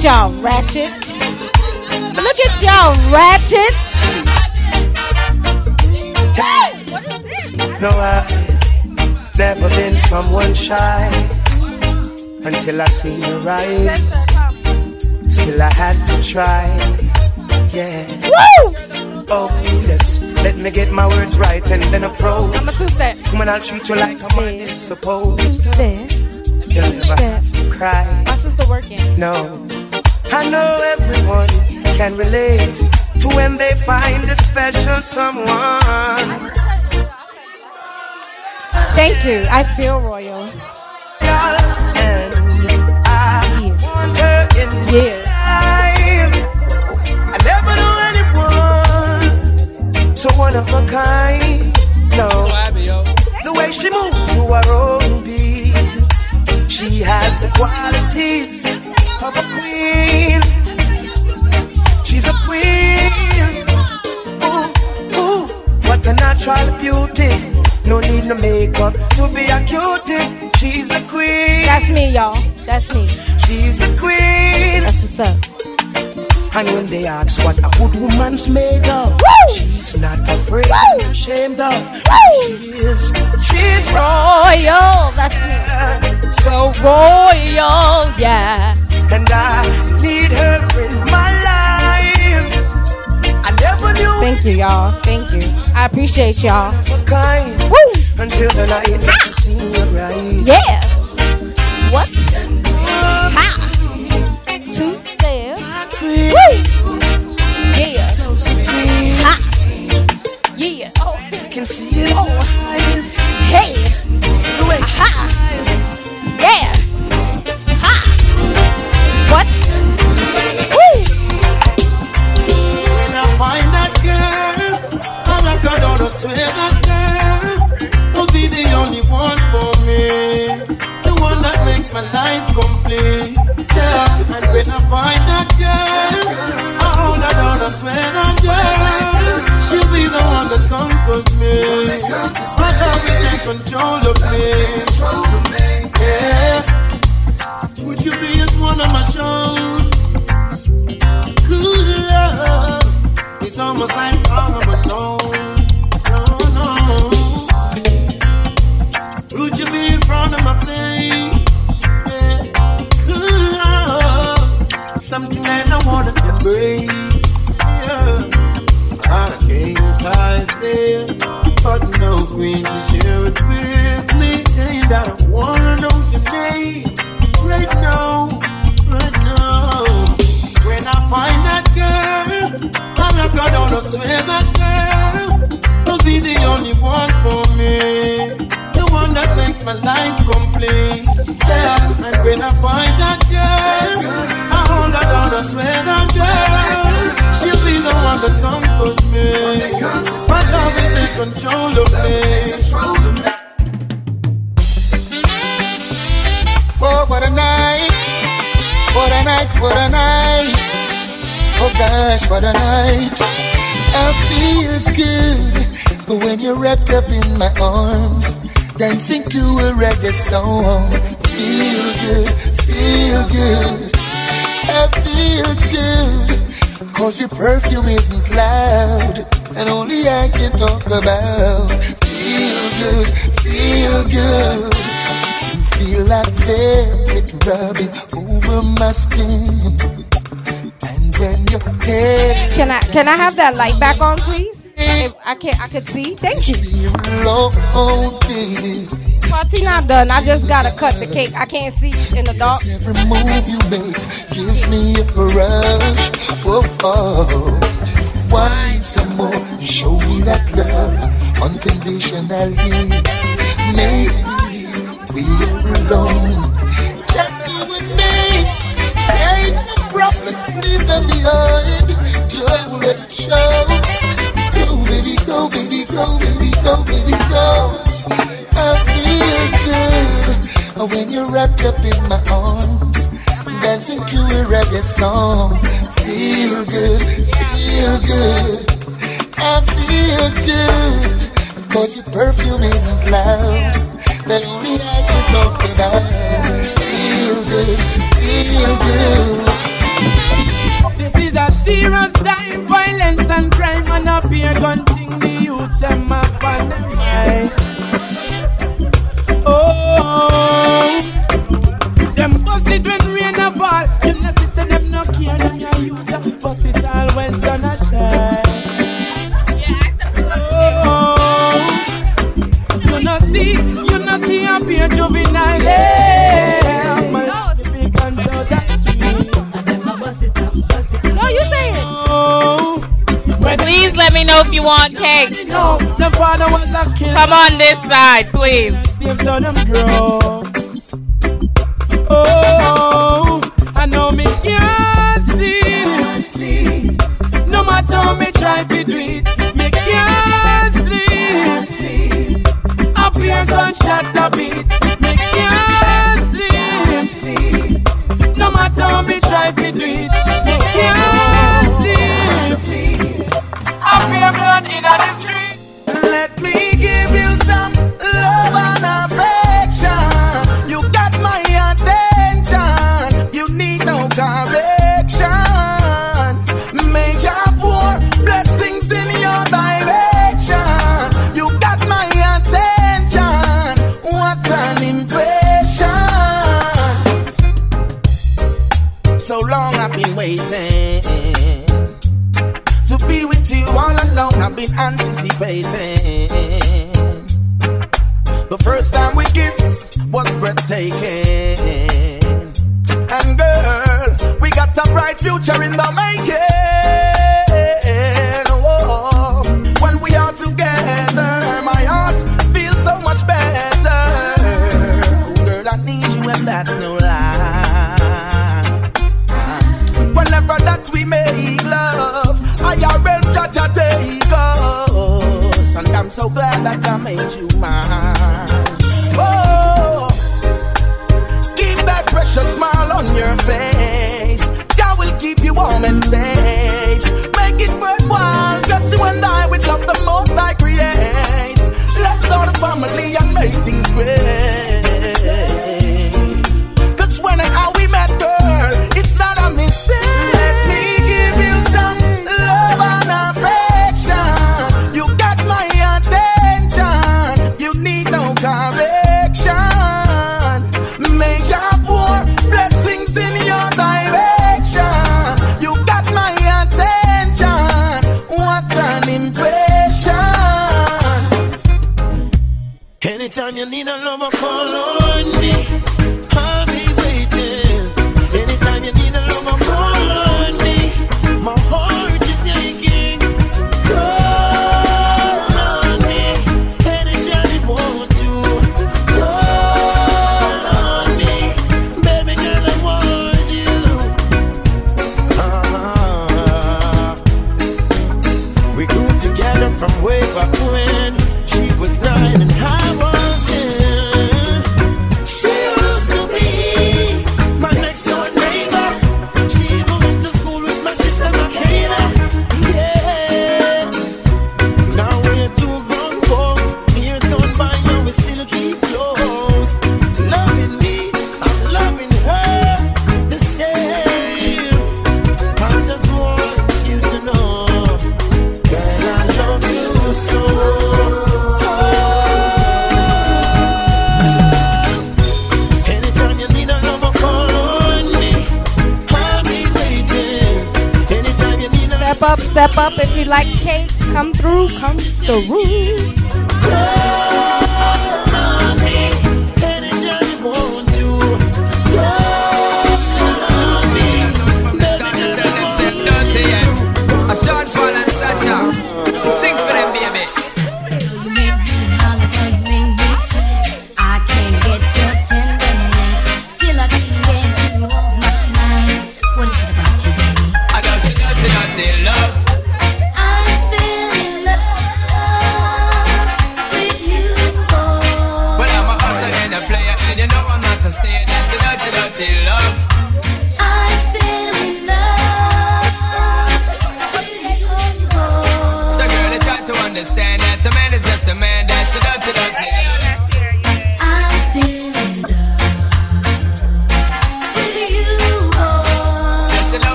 at y'all ratchet. Look at y'all ratchet. What is this? No, I've never been someone shy until I seen your eyes. Still, I had to try. Yeah. Woo! Oh, yes. Let me get my words right and then approach. I'm a two-step. When I'll treat you like a man is supposed. Step. You'll never have to cry. My sister working. No. I know everyone can relate to when they find a special someone. Thank you. I feel royal. And I want her in my Yeah. I never knew anyone so one of a kind. No. The way she moves to her own beat. She has the qualities of a queen. She's a queen. Ooh, ooh, what a natural beauty. No need no makeup to be a cutie. She's a queen. That's me, y'all. That's me. She's a queen. That's what's up. And when they ask what a good woman's made of, she's not afraid, Woo! ashamed of. Woo! She is, she's Royal. That's me. So royal, yeah. and I need her in my life. I never knew Thank you, y'all. Thank you. I appreciate y'all. kind Woo! until the night ah! your eyes. Yeah. What? Um, ha! Can see it in her eyes. Hey. The way Aha. smiles. Yeah. Ha! What? Woo! When I find that girl, I'm like I don't swear that girl will be the only one for me. The one that makes my life complete. Yeah, and when I find that girl, swear that girl, she'll be the one that conquers me. My love will take control of me. Yeah. Would you be at one of my shows? Good love. It's almost like queen to share it with me. Saying that I wanna know your name right now, right now. When I find that girl, I'm I don't swear that girl will be the only one for me. The one that makes my life complete. Yeah, and when I find that girl, I hold her down, I swear that girl, she'll be the one that conquers me. My love will take control of me. Oh, what a night. What a night, what a night. Oh gosh, what a night. I feel good when you're wrapped up in my arms, dancing to a reggae song. Feel good, feel good. I feel good. Cause your perfume isn't loud, and only I can talk about. Feel good, feel good. You feel like velvet rubbing over my skin. And when your head Can I can I have that light back on, please? If I can't I could see. Thank you. alone, baby. Party not done. I just gotta cut the cake. I can't see in the dark. Every move you make gives me a rush. Whoa, oh. Wine some more, show me that love unconditionally. Make me we're alone, just you and me. Ain't no problems, leave them behind. Let it show. Go, baby, go, baby, go, baby, go, baby, go. When you're wrapped up in my arms, dancing to a reggae song. Feel good, feel good. I feel good. Cause your perfume isn't loud. That only I can talk it out. Feel good, feel good. This is a serious time, violence and crime, and a beer gun thing the youths and my family. Oh. Some sit when rain a fall. you no see say them no care. Them ya youth bust it all when sun a shine. Oh, you no see, you no see a beer juvenile. No, you say it. Please let me know if you want cake. Come on this side, please. Oh, I know me can't sleep. No matter me try to do it, me can't sleep. Up here gunshot a beat, me can't sleep. No matter me try to do it, me can't sleep. Up here blood in the street. so glad that I made you mine.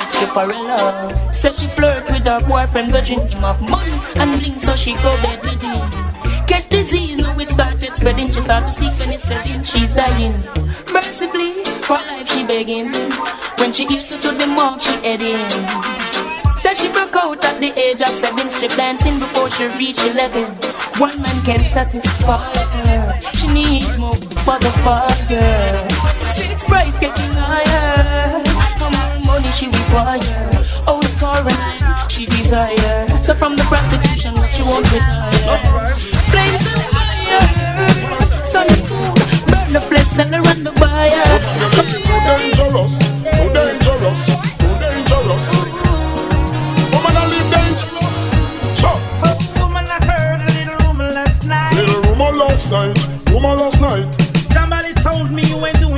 chaparella. Said she flirt with her boyfriend, but drink him up money and bling, so she go bed. Catch disease, now it started spreading. She start to sick and it's selling, she's dying. Mercifully, for life she begging. When she gives it to the mark, she heading. Said she broke out at the age of seven, strip dancing before she reached eleven. One man can satisfy her. She needs more for the fire. Six price getting higher she require. Oh, it's Coraline, she desire. So from the prostitution, what she won't retire. Flames fire, sun is cool, burn the place and run the wire. So too dangerous, too dangerous, too dangerous. Woman, I heard a little rumor last night. Little rumor last night, last night. Somebody told me you went to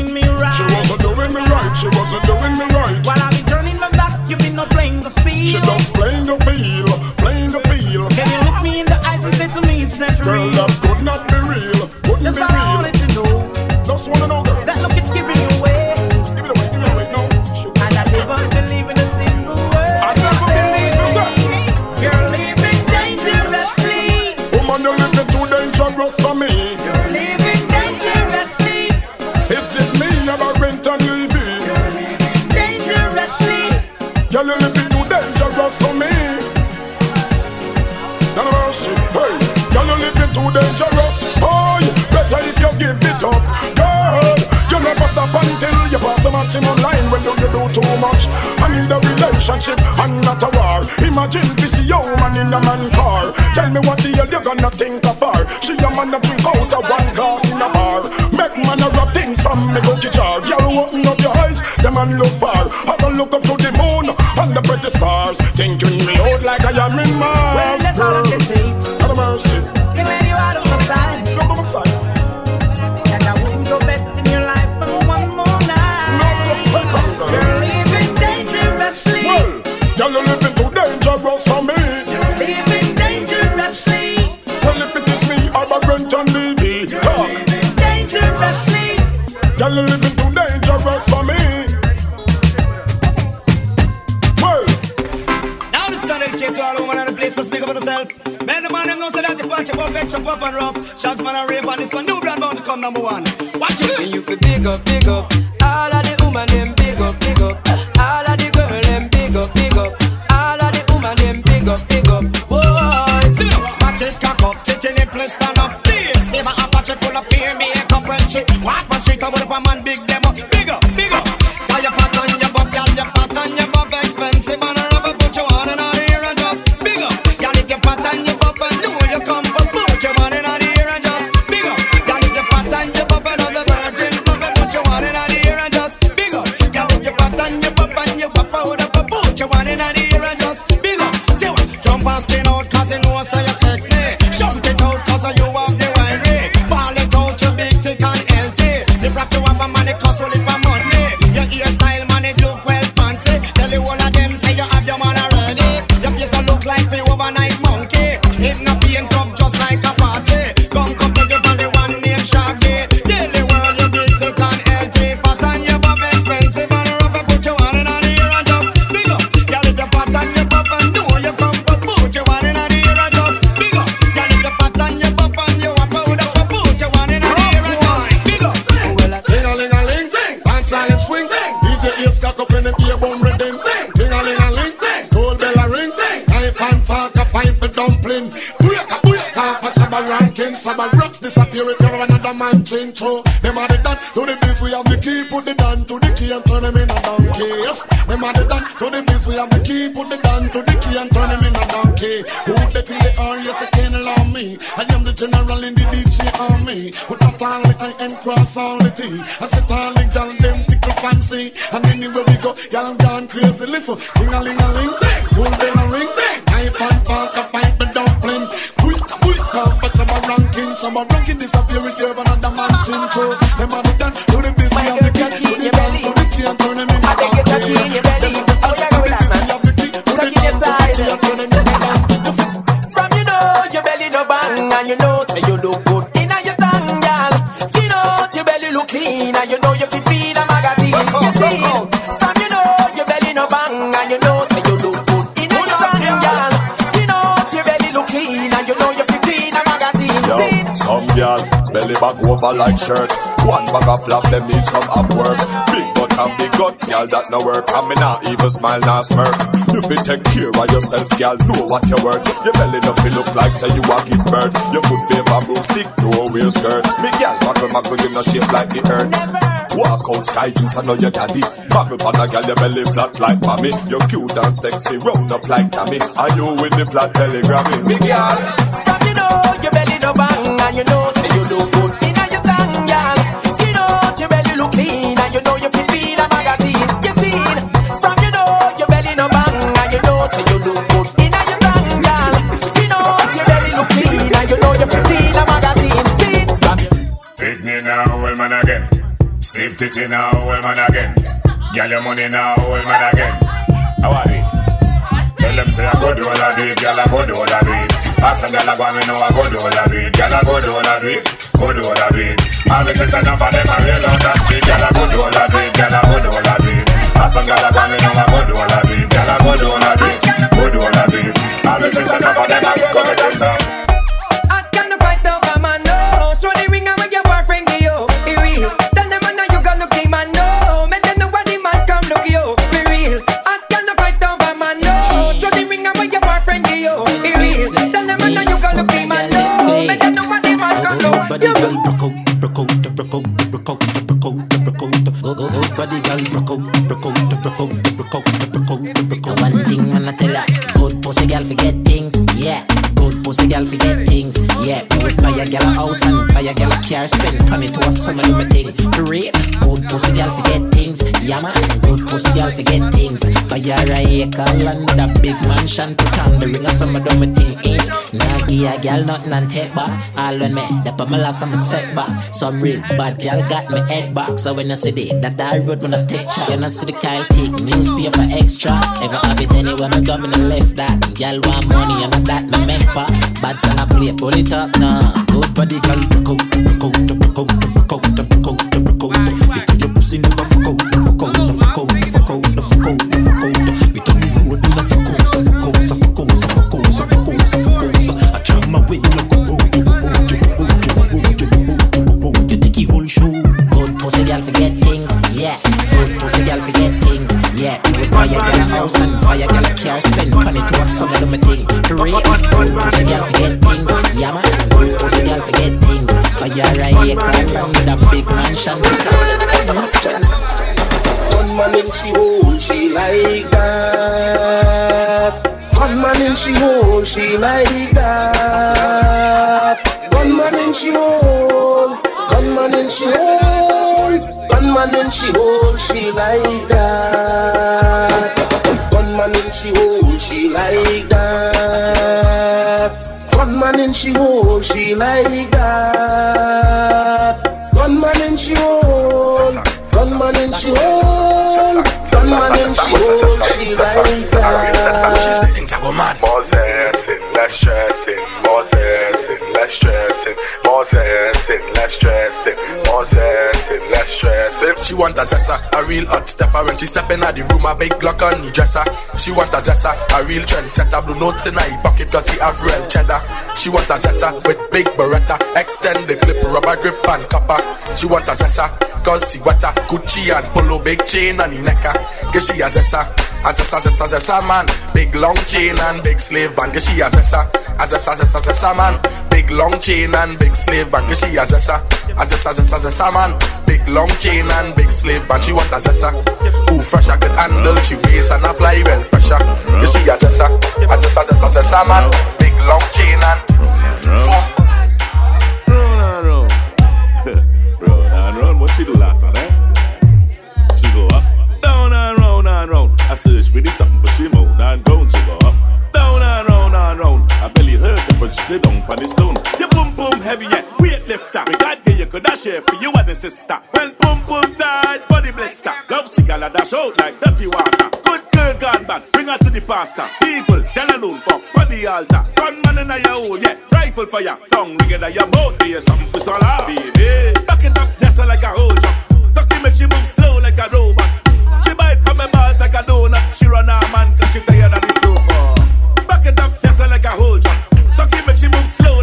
him online When do you do too much? I need a relationship and not a war. Imagine this young man in a man car. Tell me what the hell you gonna think of her. She a man that drink out of one glass in a bar. Make man a rub things from me cookie jar. Girl open up your eyes, the man look far. Have a look up to the moon and the pretty stars. Think you a little too dangerous for me. Well. Now the sun dedicated to all women and the place, so speak up for yourself. Man, the man them not say that the party pop extra pop and rough. Shots man and rave on this one, new brand bound to come number one. Watch it. See you for big up, big up. All of the woman them big up, big up. All of the girl them big up, big up. All of the woman them big up, big up. Whoa. it's you. Watch it cock up, chicken it place man. So them are the done to the biz. We have the key. Put the down to the key and turn them in a donkey. Yes, them are the done to the biz. We have the key. Put the down to the key and turn them in a donkey. Who they think they are? Yes, they can't allow me. I am the general in the DJ army. Put that on the I and cross on the T. I sit on the gal them tickle fancy. And anywhere we go, y'all gone crazy. Listen, ring a ling a ling, school bell a ring, knife and fork a fight me dumpling. Quick, quick, come for some ranking, some ranking disappear another man chin through. Them are the done to the busy and the key, to the belly, to the key and turn them in the I get a key in your belly. You go with that, man? Tuck in your side. From you know your belly no bang and you know say you look good back over like shirt. One bag of flap, them need some up work. Big butt and big gut, girl that no work. And me not even smile, not smirk. If you take care of yourself, girl, know what you're worth. Your belly no feel look like say you a give birth. Your good favor broomstick, no wear skirt. Me girl, muckle muckle, you no shape like the earth. Walk out sky juice, I know your daddy. Muggle pan a girl, your belly flat like mommy. You're cute and sexy, round up like Tammy. Are you with the flat belly Grammy? Me girl. From you know your belly no bang girl. Your belly look and you know you fit read a magazine. You seen? From you know your belly no bang and you know say you look good in a girl. Your belly look and you know you fit read a magazine. Seen? From me now, well man again. Stiff now, man again. Girl your money now, well man again. How are it? Tell them say I go do all I it, girl I go do all I it. Ask a I go me know I go do all I it, I go do all I it, go do all I it. The sisters enough for them I real out the street, girl I go do all I do girl I go do all I do. Ask a girl I go me know I go do all I do girl I go do all I do go do all I do the sisters enough them I go to the top. Forget things. Buy her a acre land a big mansion, put on the ring of summer do me thing. Eh. Nah give a girl nothing and take back. All when me, the on my last I'm set back. Some real bad girl got me head back. So when I see the that that road when I take you know see the Kyle take newspaper extra. Ever have it anywhere me go me no left that. Girl want money and not that me make for. Bad son I play pull it up now. Good body girl broke out, broke out, broke out, broke out, broke out, broke out. Because your pussy never fuck out, fuck out, fuck out, fuck out, fuck out, fuck a and spend money to a thing. Pussy forget things, yeah man. Pussy forget things. Land with a big mansion. One man in she hole, she like that. One man in she hole, she like that. One man in she hole, gunman in she hole, gunman in she hole, she like that. One man in she hole, she like that. One man in she hole, she like that. Gunman in she hole, gunman in she hole, gunman in she hole, she like that. She said things I go mad. More zessing, less stressing. More zessing, less stressing. More zessing, less stressing. More zessing, less stressing. She want a zessa, a real hot stepper When she step in the room, a big Glock on the dresser She want a zessa, a real trendsetter Blue notes in her pocket cause he have real cheddar She want a zessa with big beretta Extend the clip, rubber grip and copper She want a zessa, cause what a Gucci and polo big chain on the neck. Cause she a zessa, a zessa, zessa, zessa man. Big long chain and big slave and cause she a zessa, a zessa, zessa, zessa man. Big long chain and big slave and cause she a zessa, a zessa, zessa, zessa man. Big long chain and big slave and she want a zessa. Who fresh I could handle, she waist and apply well pressure. She a zessa, a zessa, zessa, zessa man. Big long chain and sister. When boom boom tight, body blister. Love cigar dash out like dirty water. Good girl gone bad, bring her to the pastor. Evil, then alone on the altar. Gunman in your own, yeah. Rifle for ya, tongue together your mouth. Be something for solar, baby. Back it up, her like a whole jump. Tucky make she move slow like a robot. She bite on my balls like a donut. She run her man cause she tired of the slow for. Back it up, her like a whole jump. Tucky make she move slow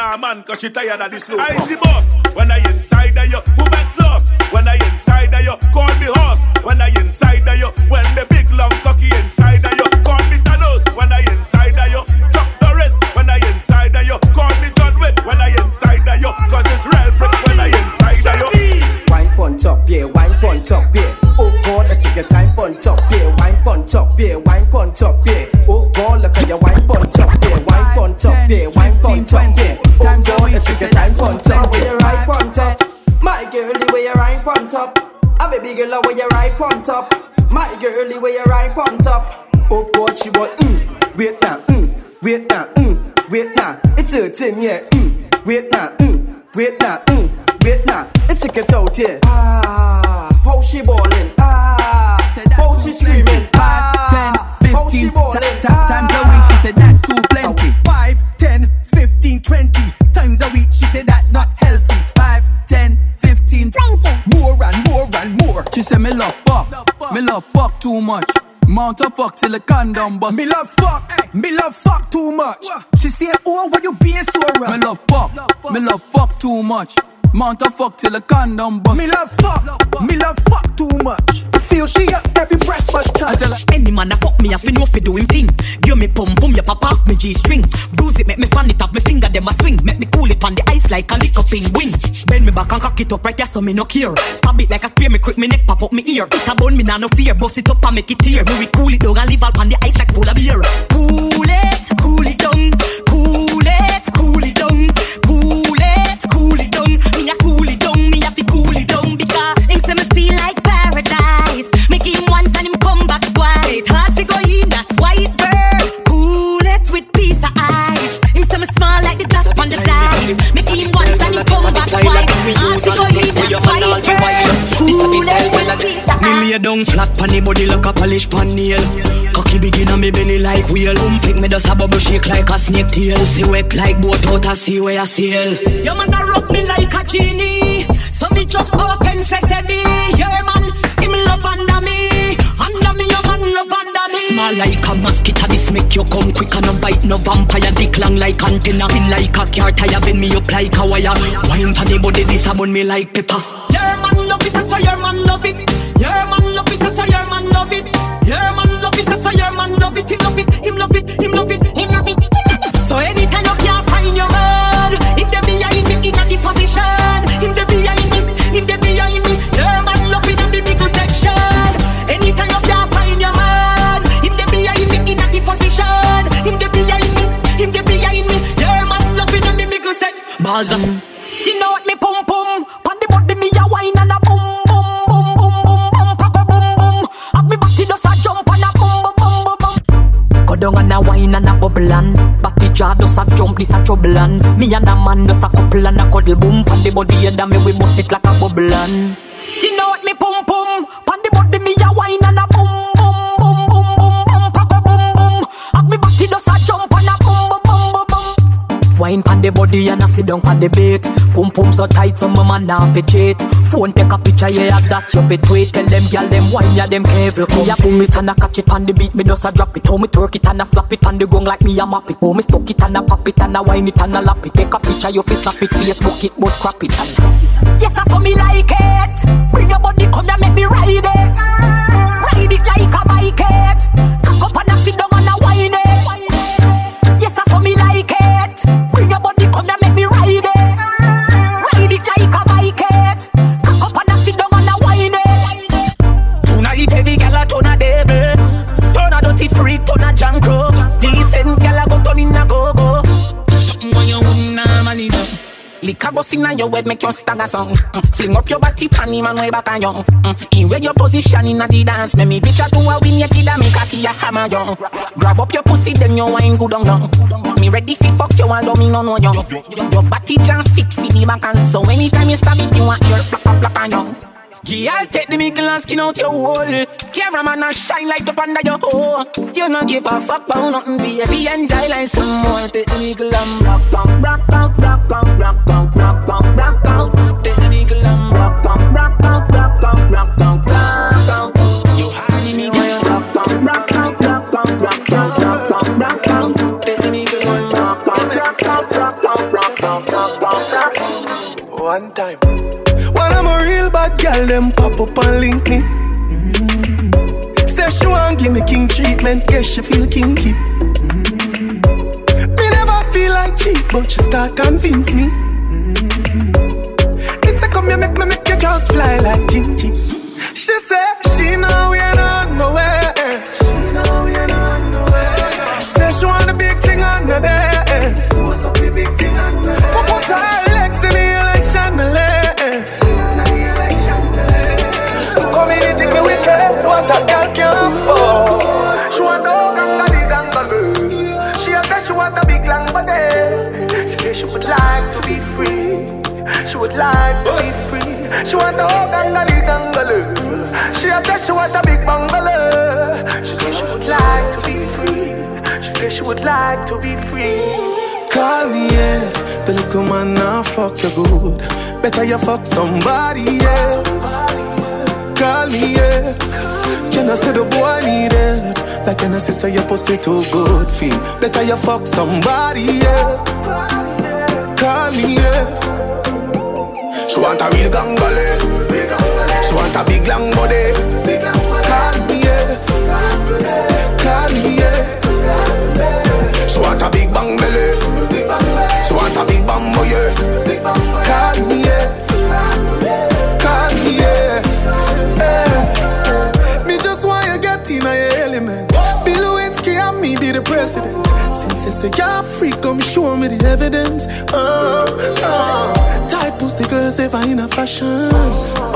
donut. She man cause she tired of the slow. I the boss when I inside of you. Who backs lost? When I inside of you, call me horse. When I inside of you, when the big long cocky inside of you, call me Thanos. When I inside of you, Chuck Norris. When I inside of you, call me John Wick. When I inside of you, cause it's real freak. When I inside of you. Wine pon top, yeah, wine pon top, yeah. Oh God, I take your time pon top, yeah. Wine pon top, yeah, wine pon top, yeah. Oh God, look at your wine pon top, yeah. Wine pon top, yeah, wine pon top, yeah. Oh God, I take your time pon top, where you right pon top. My girlie, where you right pon top. A baby girl, where you right pon top. My girlie, where you right pon top. Oh God, she want mm, wait now, mm, wait now, mm, wait now. It's hurting, yeah, mm, wait now, mm, wait now, mm, wait now. It's a get out, yeah. Ah, how she ballin'? Ah, how she? Ah, 10, how she 15 ballin'? ti- ti- times a week. She said that too plenty. 5, 10, 15, 20 times a week. She said that's not healthy. 5, 10, 15, 20 more and more and more. She said me love fuck, me love fuck too much. Mount a fuck till the condom bust. Me love fuck, me love fuck too much. She said, Oh, why you being so rough? Me love fuck, me love fuck too much. Mount a fuck till the condom bust. Me love fuck, me love fuck too much. Feel she up every breast must touch. Any man a fuck me, I fi know fi do him thing. Give me pum pum, ya pop off me G string. Bruise it, make me fan it off me finger, them a swing. Make me cool it on the ice like a lick up wing. Bend me back and cock it up right there, so me no care. Stab it like a spear, me quick me neck pop up me ear. It a bone me nah no fear, bust it up and make it tear. Me we cool it down and leave all on the ice like polar beer. Cool it, cool it down, cool it, lay down flat pan body like a polish pan nail. Cocky begin on me belly like whale. Boom fit me just a bubble shake like a snake tail. See wet like boat out a sea where I sail. Your man a rub me like a genie. So me just open sesame Yeah man, him love under me. Under me, your man love under me. Small like a mosquito this make you come quick and no bite. No vampire Dick long like antenna. Spin like a car tire bend me up like a wire. Wine for the body this a bun me like pepper. Your man love it, so your Balls just You know what me pum pum. Pon the body me a wine and a boom boom boom boom boom boom papa boom boom Have me body just a jump and a boom boom boom boom boom Go down and a wine and a bubble and Batty jaw does a jump, this a trouble and Me and a man does a couple and a cuddle boom Pan the body and me we bust it like a bubble and You know what me pum pum Wine pan the body and I sit down on the bait. Pum pum so tight, so my man now fi cheat. Phone take a picture, yeah, that you fi tweet. Tell them gyal them wine, yeah, them careful. Me a pull it and I catch it on the beat, me just a drop it. How me twerk it and I slap it on the gong like me a map it. How me stuck it and I pop it and I wine it and I lap it. Take a picture, you fi snap it, Facebook it, but crap it and Yes, I saw me like it. Bring your body, inna your head make you stagger song mm. Fling up your body panty man way back on you mm. In where your position inna the dance Make me picture to a win your kid and make a key a hammer you Grab up your pussy then you wine good on you Me ready fi fuck you and me no know you Your body jam fit fi the back and so Anytime you stab it you want your black black black on you I'll take the mickle and skin out your hole. Cameraman and shine light up under your hole. You no give a fuck about nothing, baby. Enjoy like some more. Take the mickle and rock out, rock out, rock out, rock out, rock out, rock out. Take the mickle and rock out, rock out, rock out, rock. You honey me, girl, rock out, rock out, rock out, rock out, rock out, rock out. Take the mickle and rock out, rock out, rock out, rock out, rock out. One time. Bad girl, them pop up and link me. Mm. Say she want give me king treatment, guess she feel kinky. Mm. Me never feel like cheap, but she start convince me. Mm. Me say come here, make me make you just fly like Gingy. She say she know we on nowhere. Girl can afford. She want a gangali gangalu. She a say she want a big long body. She say she would like to be free. She would like to be free. She want a gangali gangalu. She a say she want a big bungalow. She say she would like to be free. She say she would like to be free. Call me, yeah. The little man now fuck you good. Better you fuck somebody else. Call me, yeah. Can I say the boy need it? Like can I say say your pussy too good feel? Better you fuck somebody else. Call me, yeah. She want a real gangale. She want a big long body. Call me, yeah. Call me, yeah. She want a big bang belly. President. Since you say you're free, come show me the evidence. Uh, uh. Type pussy girls ever in a fashion.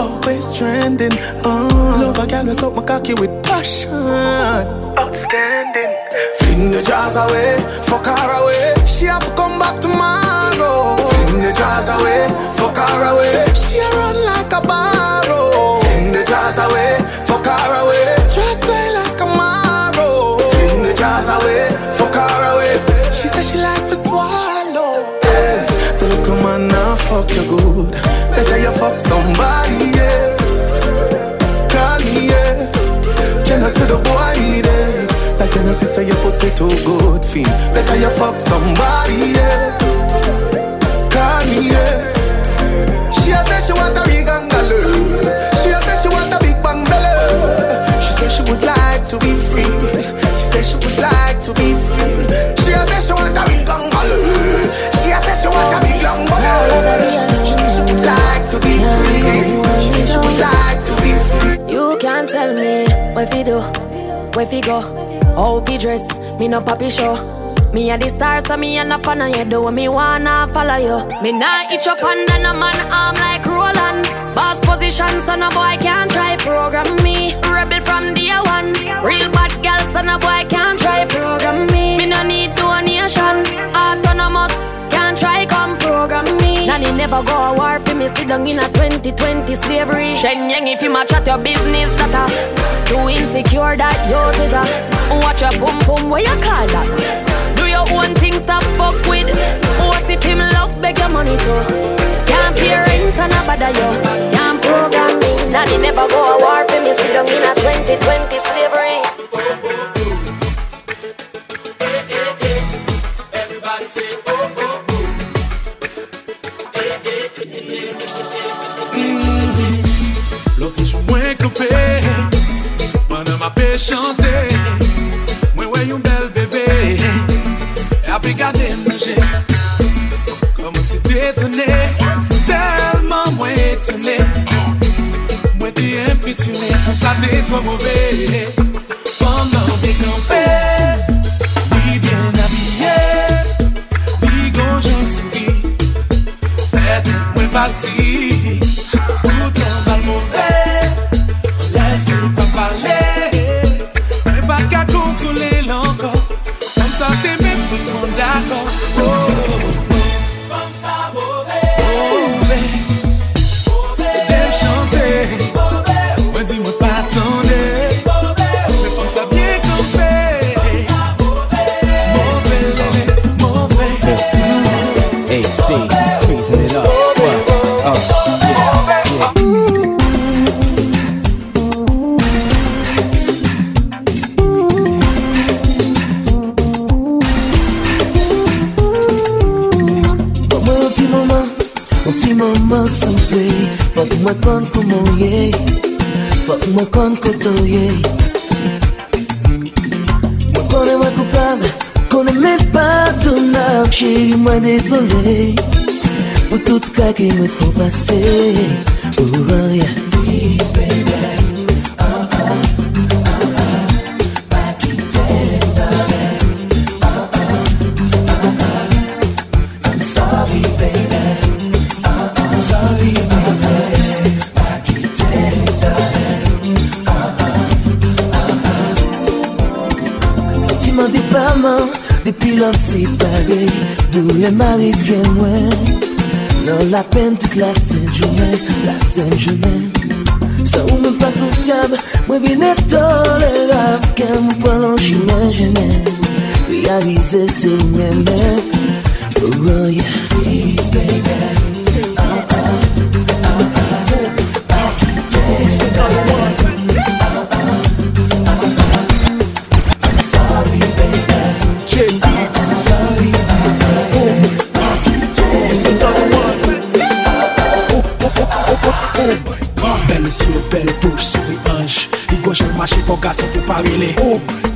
Always trending. Uh. Love a girl suck my cocky with passion. Outstanding. Fling the jars away, fuck her away. She have to come back tomorrow. Fling the jars away, fuck her away. She run like a barrow. Fling the jars away, fuck her away. Just play like fuck somebody else. Call me, yeah. Can I say the boy need? Like can I say say your pussy too good feel? Better you fuck somebody else. Call me, yeah. She a say she want a big gangaloo. She a say she want a big bang belly. She say she would like to be free. She say she would like to be where fi do, where fi go, how fi dress. Me no papi show. Me a the star, so me a no fan of you. Do me wanna follow you. Me nah itch up under no man arm like Roland. Boss position, so no boy can't try program me. Rebel from day one. Real bad girl, so no boy can't try program me. Me no need donation. Autonomous. Can't try. Nanny never go a war for me. Sit down in a 2020 slavery. Shen Yang if you match at your business, that too insecure that you is a watch your boom boom. Where you call that? Do your own thing, stop fuck with. What if him love beg your money too. Can't pay rent and a bother you. Can't program me. Nanny never go a war for me. Sit down in a 2020 ke mwen fò pase. Mèm tout la sèn jounè, la sèn jounè Sa ou mèm pa sosyab, mwen vin etan lè rap Kè mwen palan jounè, jounè Realize se mwen mè Oh yeah Please baby, ah ah, ah ah I can take it mache fò gason tou parele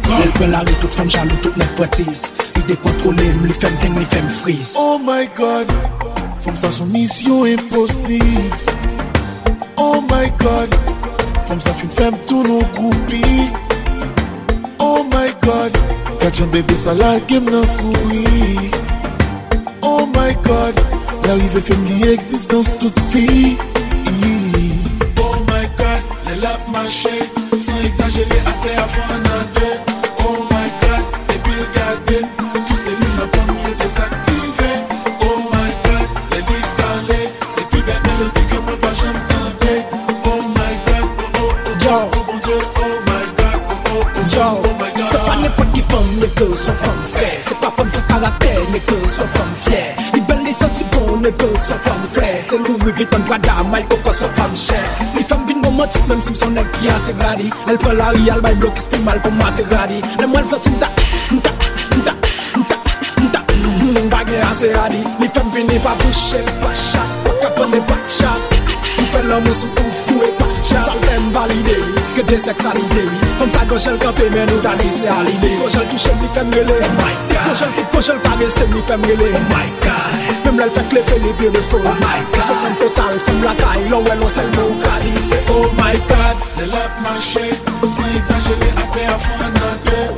Lèl pren la ri tout fèm jalou tout net pretiz Li dekontrole m, li fèm deng, li fèm friz Oh my God, fòm sa sou misyon imposiz Oh my God, fòm sa fèm fèm tou nou koupi Oh my God, katjan bebe sa la gem nan koui Oh my God, la rive fèm li eksistans tout fi Oh my God, lèl ap mache San exagele ate afan nan de Oh my God, epil gade Tou se li nan kon yo desaktive Oh my God, le li pale Se pi ben melodi ke mwen pa jom tande Oh my God, oh oh oh, oh Yo, oh bon Dieu, oh my God Oh oh oh, oh Yo. oh my God. Se pa nepot ki fom nege, son fom fre Se pa fom sa karakter nege, son fom fyer Li bel li senti bon nege, son fom fre Se lou mi vitan gwa da, mal koko son fom chè romantik menm si mson ek ki ase gradi. El pre la riyal bay blok ispi mal pou mwa se gradi Nem wèl sot mta, mta, mta, mta, mta Mbagye ase gradi Li fem vini pa bouche pa chak Waka pwene pa chak Ou fè lò monsou ou fwe pa chak Sal fèm valide ke de seksalide Kom sa gochel kapè men ou dani se halide Gochel touche mi fem rele. Gochel pou gochel kage se mi fem rele. Mem lèl fèk le fè li bi refo Se fèm pot Life tem lakay, lo wè lo sel nou kari Se oh my god, de lap manche San exagere apè a fon nan pe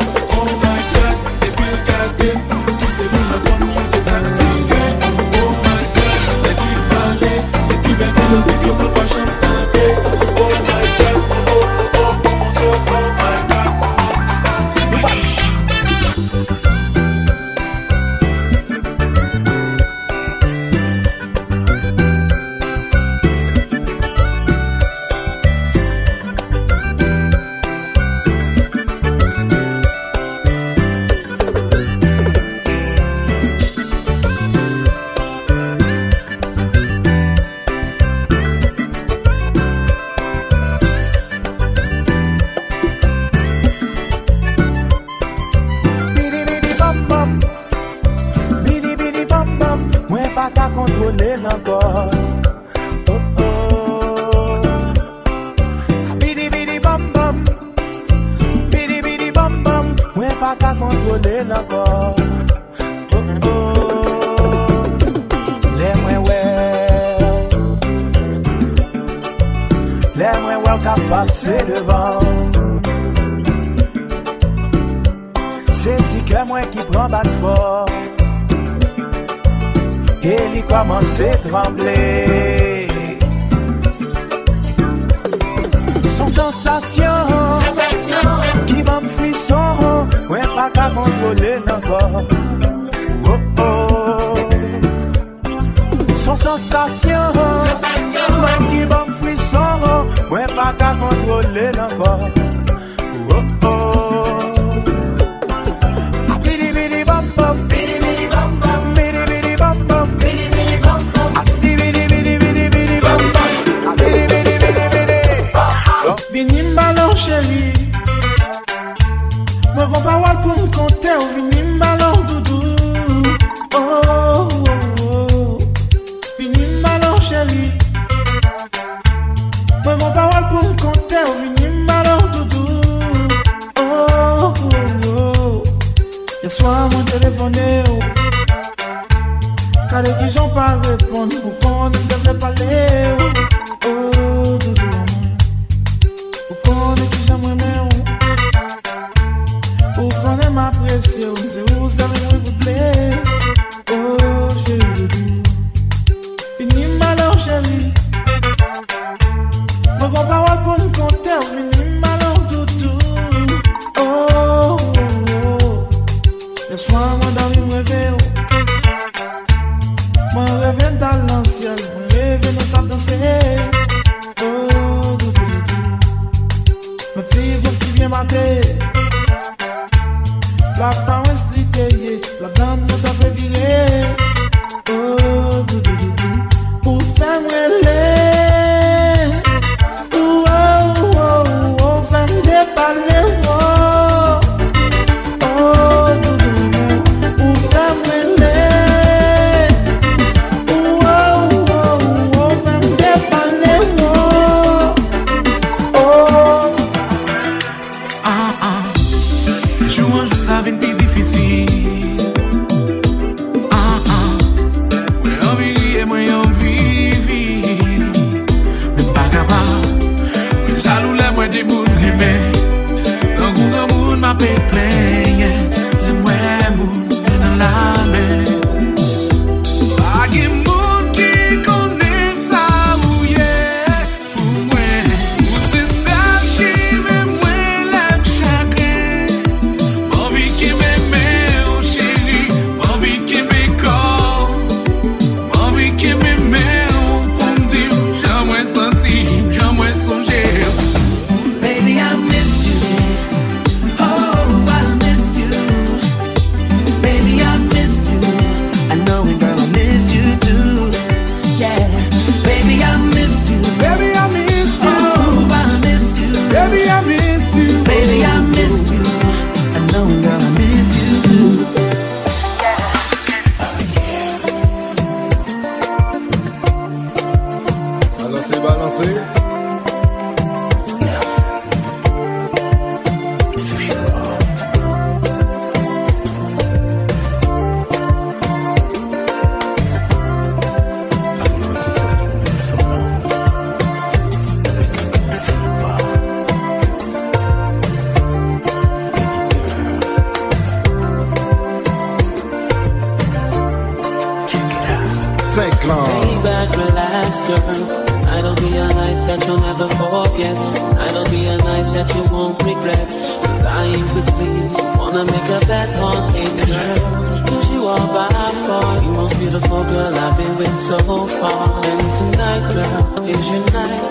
girl. I'll be a night that you'll never forget. I'll be a night that you won't regret. Cause I aim to please, wanna make a bet on it, girl. Cause you are by far, the most beautiful girl I've been with so far. And tonight, girl, is your night.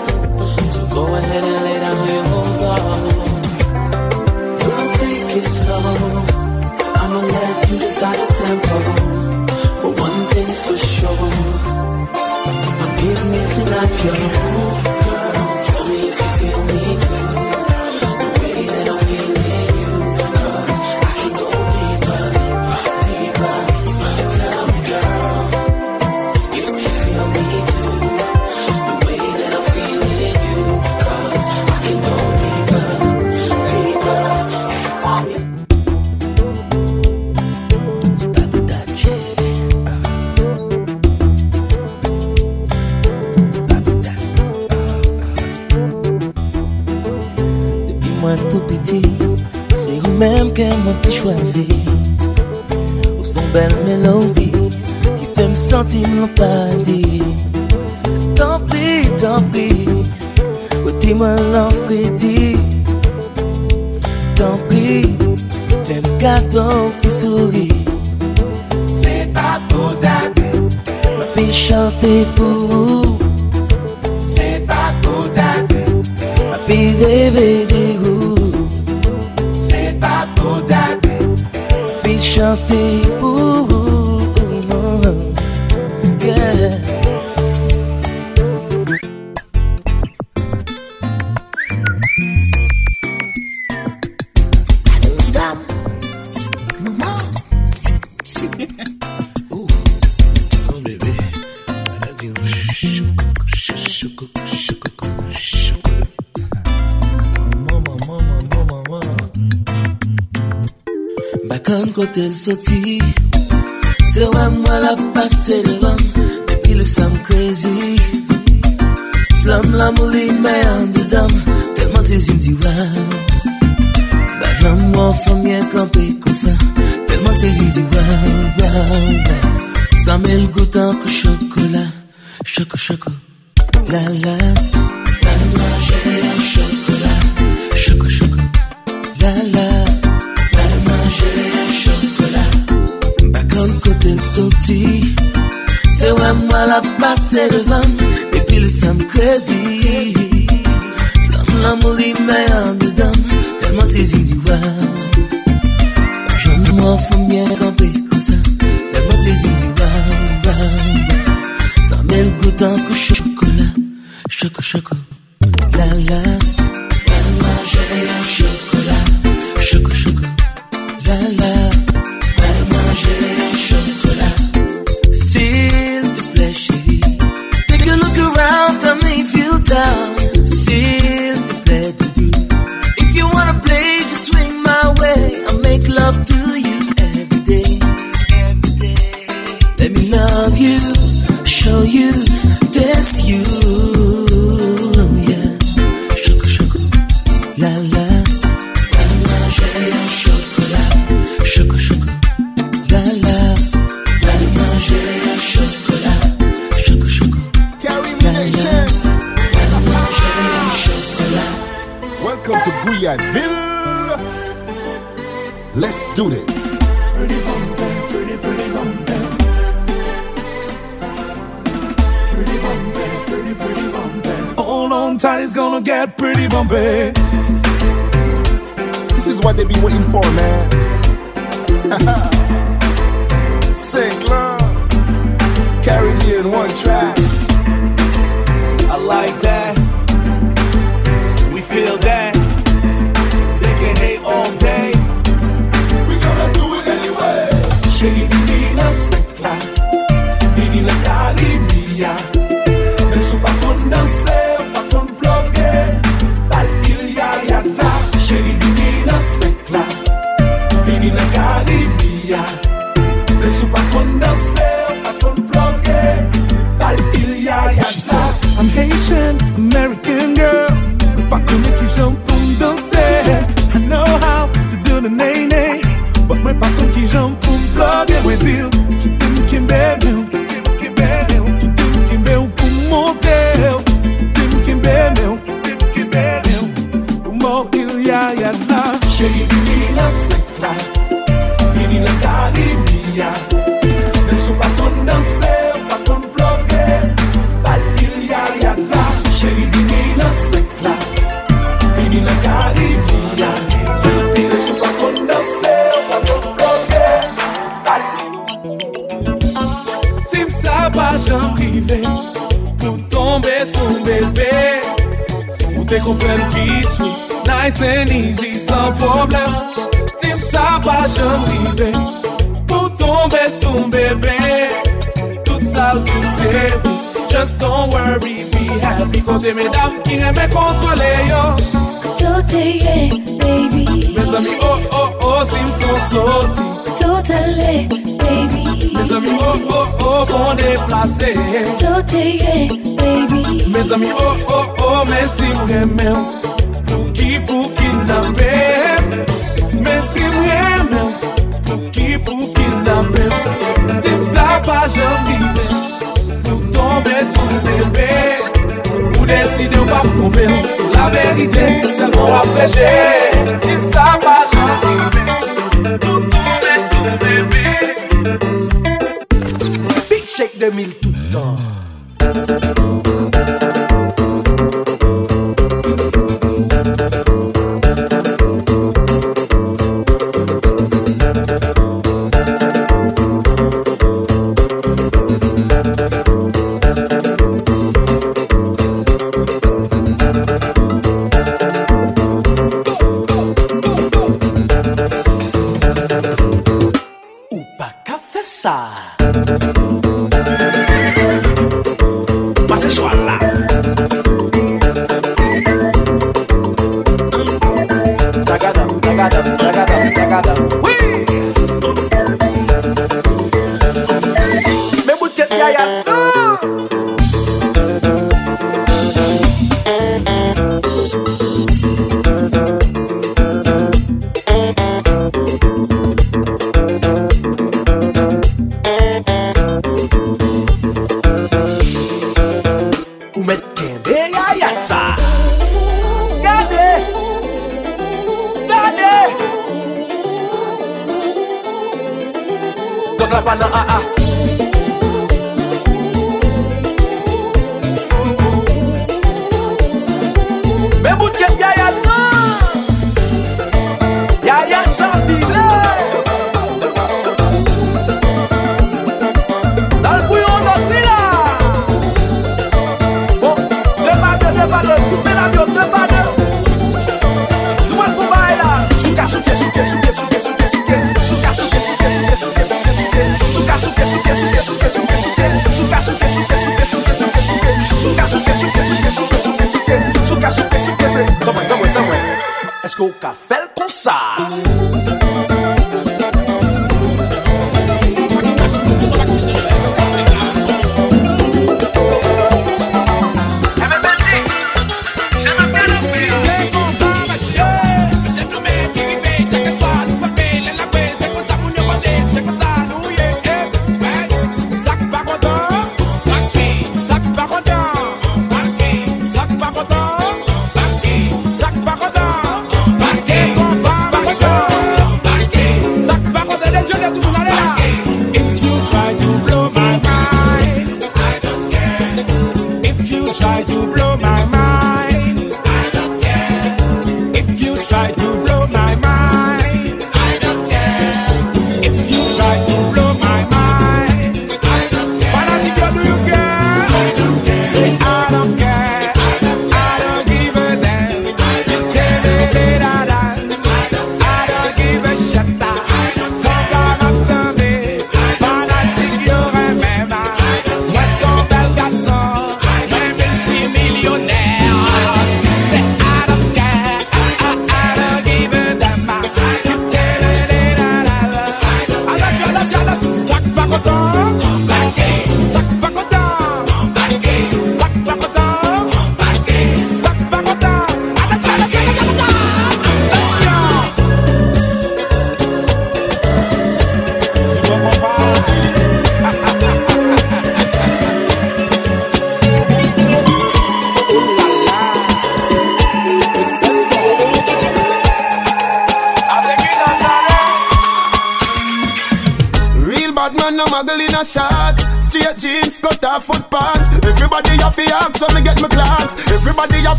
So go ahead and lay down your whole guard. Girl, take it slow. I'ma let you decide the tempo. But one thing's for sure. Give me tonight your hand. easy, ou son belle mélodie. Bakan kote l soti. Se wè mwen la pase levan Depi le sam krezi. Flam la mou li mè an dedam Telman se zim di wè. Ba jan mwen fomye kampe konsa Telman se zim di wè wè wè. Sa mè l goutan kou chokola Choko choko. La la La la. C'est soti Se wè mwa la pase devan Depi le sam krezi Flam la mou li mè an dedan Telman se zin di wè Jom mwen fò mè kampe kon sa Telman se zin di wè Sa mè l goutan kou chokola Choko La la. yeah. on déplacé. Tout est baby. Mes amis, oh oh oh, mais si vous aimez, pour qui pour kidnapper? Mais si vous aimez, pour qui pour kidnapper? Dim ça pas jamais, nous tomber sur le bébé. Vous décidez pas tomber, c'est la vérité, c'est mon à prêcher. Dim ça pas 2000 tout le temps. Ou.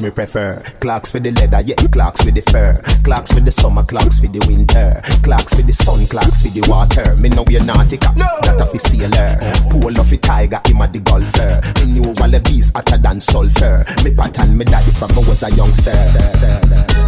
Clocks me prefer. Clocks for the leather, yeah. Clocks for the fur. Clocks for the summer, clocks for the winter. Clocks for the sun, clocks for the water. Me know you're nautica, that a fi sailor. Pull off a tiger, him a the golfer. Me knew all the bees hotter than sulfur. Me pattern me daddy from I was a youngster.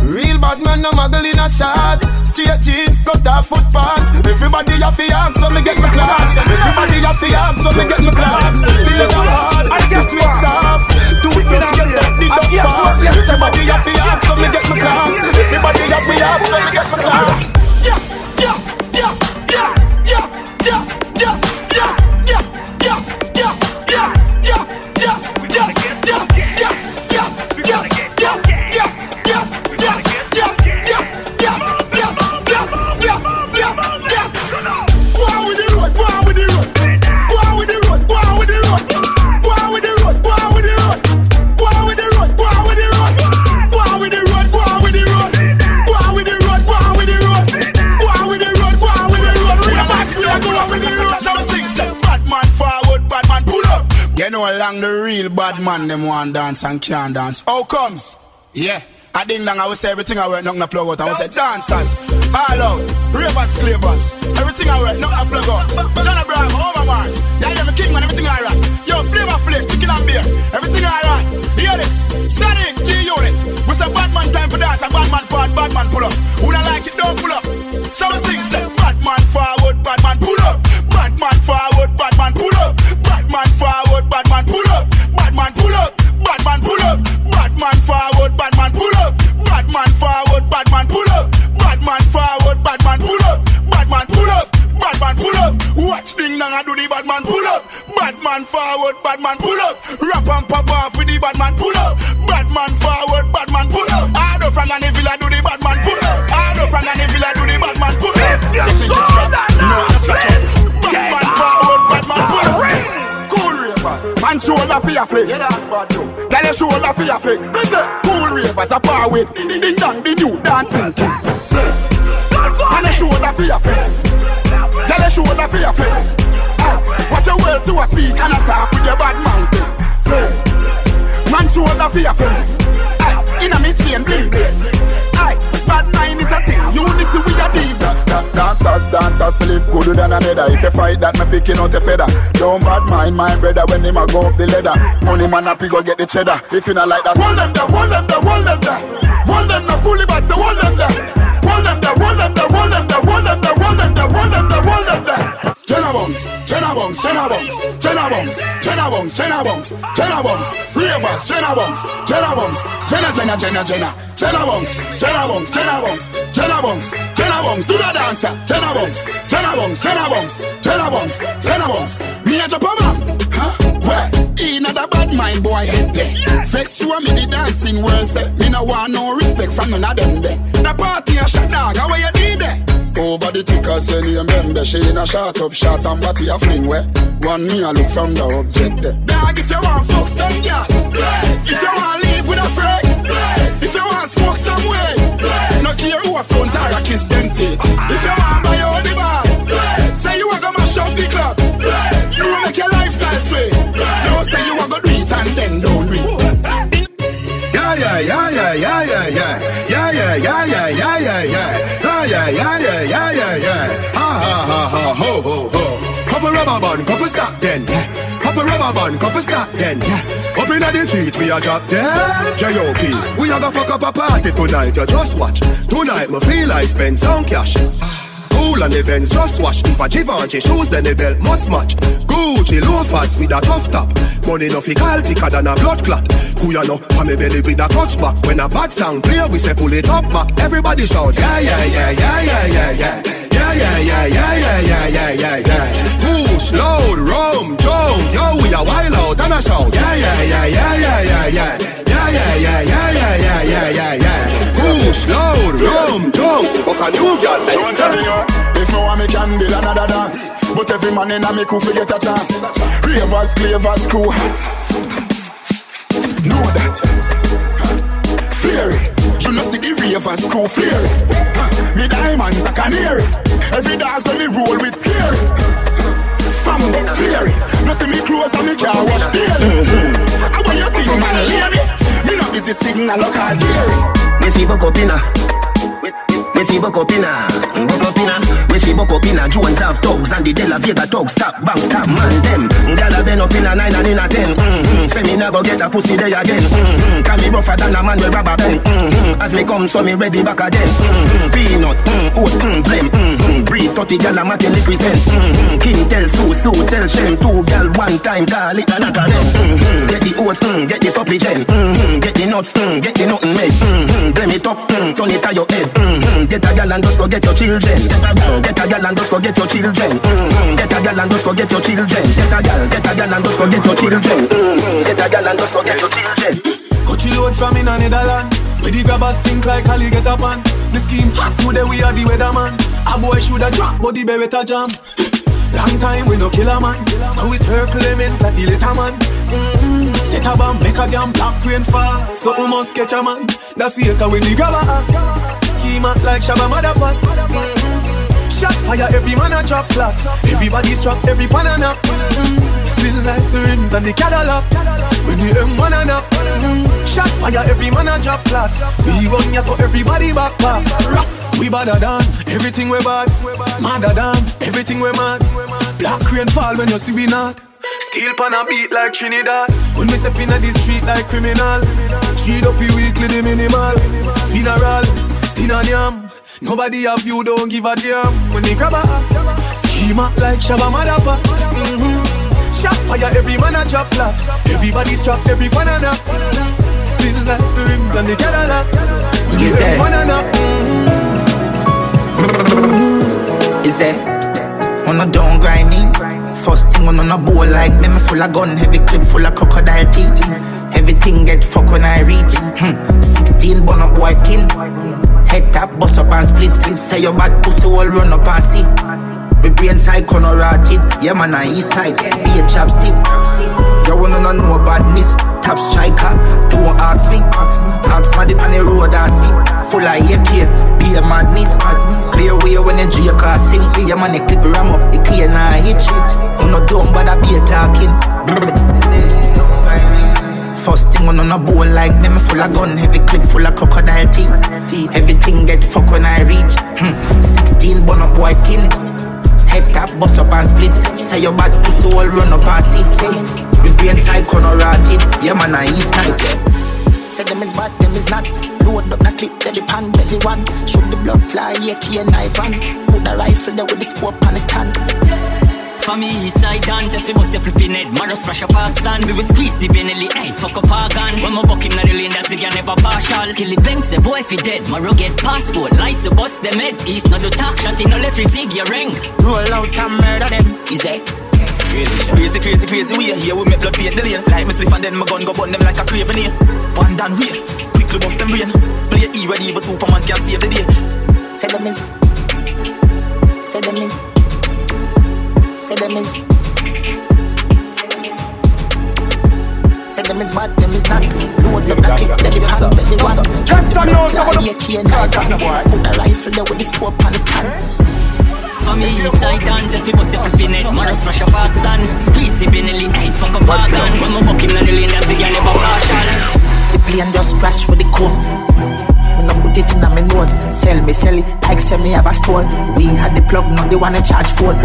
Real bad man, no muggle in a shots. Straight jeans, cut off foot pants. Everybody have to ask when me get my clocks. Everybody have to ask when me get my clocks. The leather hard, I guess we soft. Toothbrush get out the dust fast. Everybody have to ask when me get my clocks. Everybody have to ask when me get my clocks. Along the real bad man them want dance and can't dance. How comes? Yeah. I ding dong, I will say everything I work, nothing I plug out. I will say dancers, all out, ravers, clavers, everything I work, nothing I plug out. John Abraham, over Mars, yeah, yeah, the king man, everything I right. Yo, flavor flip, chicken and beer, everything I right. Hear this, steady, G unit. We say bad man time for dance, a bad man forward, bad man pull up. Who don't like it, don't pull up. So we sing, say, man pull up. Watch ding dong I do the bad man pull up. Bad man forward, bad man pull up. Rap and pop off with the bad man pull up. Bad man forward, bad man pull up. Ado from the villa do the bad man pull up. Ado from the villa do the bad man pull up. You think it's scratch? No, scratch up. Bad man forward, bad man pull up. Cool ravers. Man shoulder for your flick. Yeah, that's bad too. Girl, your shoulder for your flick. Me cool ravers a far with. Ding ding dong, the new dancing king. Flick. Man, your shoulder for your flick. Shoulder for your flick. Ah, Watch your words to a speak and attack with your bad mouth. Flick. Man, shoulder for your flick. Aye, inna me chain bling bling. Bad mind is a sin. Unity we a deep. Dancers, dancers, Philip gooder than another. If you fight that, me picking out a feather. Don't bad mind my brother when him a go up the ladder. Money man happy go get the cheddar. If you not like that, hold them there, hold them there, hold them there. Hold them there, fully bad, so hold them there. Hold them there, hold them there, hold them there, hold them there, hold them there, hold them there, hold them there. Jenna bungs, Jenna bungs, Jenna bungs, Jenna bungs, Jenna bungs, Jenna bungs, Jenna bungs, Ravers, Jenna bungs, Jenna bungs, Jenna, Jenna, Jenna, Jenna, Jenna bungs, Jenna bungs, Jenna bungs, Jenna bungs, Jenna bungs, do the dancer, Jenna bungs, Jenna bungs, Jenna bungs, Jenna bungs, Jenna bungs. Me a jump huh? Where? In a bad mind boy head there. Vex you me the dancing worse. Me no want no respect from none of them there. The party a shot dog, how you name She in a shot up shots and body a fling where One me a look from the object there Dog, if you want fuck some girl If you want live with a friend If you want smoke some way No care who a phones or a kiss them teeth If you want buy your the bar Say you a go mash up the club You will make your lifestyle sweet No say you a go do it and then don't do it Yeah, yeah, yeah, yeah, yeah, yeah, yeah. Yeah, yeah, yeah, yeah, yeah, yeah, yeah. Yeah, yeah, yeah, yeah, yeah, rubber band, couple stop then. Yeah. Couple rubber band, couple stop then. Yeah. Up inna the street, we a drop dead. J.O.P. Ah. We a go fuck up a party tonight, you just watch. Tonight, me feel like spend some cash. Ah. Cool and events just wash If a Givenchy shoes then the belt must match Gucci loafers with a tough top Money no fi call thicker than a blood clot Who ya know, pa me belly with a clutch back When a bad sound clear we say pull it up back Everybody shout yeah yeah yeah yeah yeah yeah yeah Yeah yeah yeah yeah yeah yeah yeah yeah yeah Push, load, rum, jump Yo we a wild out and a shout yeah yeah yeah yeah yeah yeah Yeah yeah yeah yeah yeah yeah yeah yeah yeah Push, load, rum, jump Buck a new girl Don't tell me no. If me want me can build another dance But every man in a me crew fi get a chance. Ravers, clavers, crew hot Know that. Flare it You know see the ravers crew flare it. Me diamonds a canary. Every dance when me roll with scary. Fam but it No see me clothes and me car wash daily. I want your team man lady Me you know this is signal local theory. Me see book up me see buck up inna Buck up inna Me see buck up inna Jones have thugs And the De La Vega thugs Stop, bang, stop, man, them Gyal a been up inna nine and inna ten mm-hmm. Say me go get a pussy there again mm-hmm. Can me rougher than a man with rubber band mm-hmm. As me come so me ready back again mm-hmm. Peanut, mm, oats, mm, blem mm-hmm. Breed 30 gyal a matin represent mm-hmm. King tell Sue, Sue tell Shem Two gyal one time call it another them mm-hmm. Get the oats, mm, get the supplement mm-hmm. Get the nuts, mm, get the nothing made mm-hmm. Blem it up, mm, turn it to your head mm-hmm. Get a gyal and just go get your children. Get a gyal, get a gyal and just go get your children. Mm-hmm. Get a gyal and just go get your children. Get a gyal, get a gyal and just go get your children. Mm-hmm. Get a gyal and just go get your children. Coachy load from in a Netherland Where the grabbers think like Ali get up on The scheme hot today we are the weatherman. A boy shoulda drop but the beretta jam. Long time we no kill a man. So we circle elements like the little man. Mm-hmm. Set a bomb, make a damn black rain fall. So we must catch a man. That's the echo when the grabber Scheme out like Shabba Motherfuck. Shot fire, every man a drop flat Everybody strap, every pan a knock mm-hmm. Like the rims and the Cadillac. When the M1 and up, mm, shot fire, every man a drop flat. We run ya so everybody back back. Rock. We badder than everything we bad, madder than everything we mad. Black rain fall when you see we not. Steel pan a beat like Trinidad. When we step inna the street like criminal. Street up you weekly the minimal. Funeral, dinner yam. Nobody have you don't give a damn. When they grab a schema like Shabba Madapa. Mm-hmm. Shot fire, every man a drop flat. Everybody strapped, every one and up. Still like the rims and the Cadillac. When you every one and up. Is there? On a don't grind me. First thing on a bowl like me, me full of gun, heavy clip full of crocodile teeth. Everything get fuck when I reach. Hmm. 16 bun up boy skin. Head tap, bust up and split, split. Say your bad pussy all run up and see. Me brain side corner rotted. Yeah man, I east side. Be a chapstick. You wanna know badness? Top striker. Don't ask me. Ask me dip on the road I see. Full of AK. Be a madness. Clear way when you J car sing. See your man, click ram up. It clear now hit shit. I'm not dumb, but be a talking. First thing on a bowl like me, me full of gun, heavy clip full of crocodile teeth. Everything get fuck when I reach. Hmm. 16 bun up boy skin. Head tap, bust up and split. Say your bad pussy all run up and see. We brain side corner rotted. Yeah man, I east side. Say them is bad, them is not. Load up the clip, let the pan belly one. Shoot the blood fly, yeah, key and knife and put the rifle there with the scope on the stand. For me, east side dance, if you bust your flipping head, Mara splash a park stand, we will squeeze the Benelli, hey, fuck up our gun. When my buck him na the lane, that's again never partial. Kill the bank, say boy if he dead, Mara get passport, lice bust them head, east not the talk, in no left, zig your ring. Roll out and murder them, is it? Crazy, crazy, crazy way. Here we make blood paint the lane. Like me spliff and then my gun go burn them like a craven here. One down way, quickly bust them brain. Play E ready, even Superman can save the day. Say them is. Say them is. Say them is. Say them is bad, them is not. Load up the kick, let the pan belly one. Just a note about the key and knife. Put the rifle there with the scope on the stand. For me, east side dance, if you bust your flipping head, Mara splash a park stand, squeeze the Benelli, hey, fuck up our gun. When my buck him na the lane, that's again never partial. The plane just crash with the coke. When I put it in my nose, sell me, sell it like sell me have a store. We had the plug, now they wanna charge phone.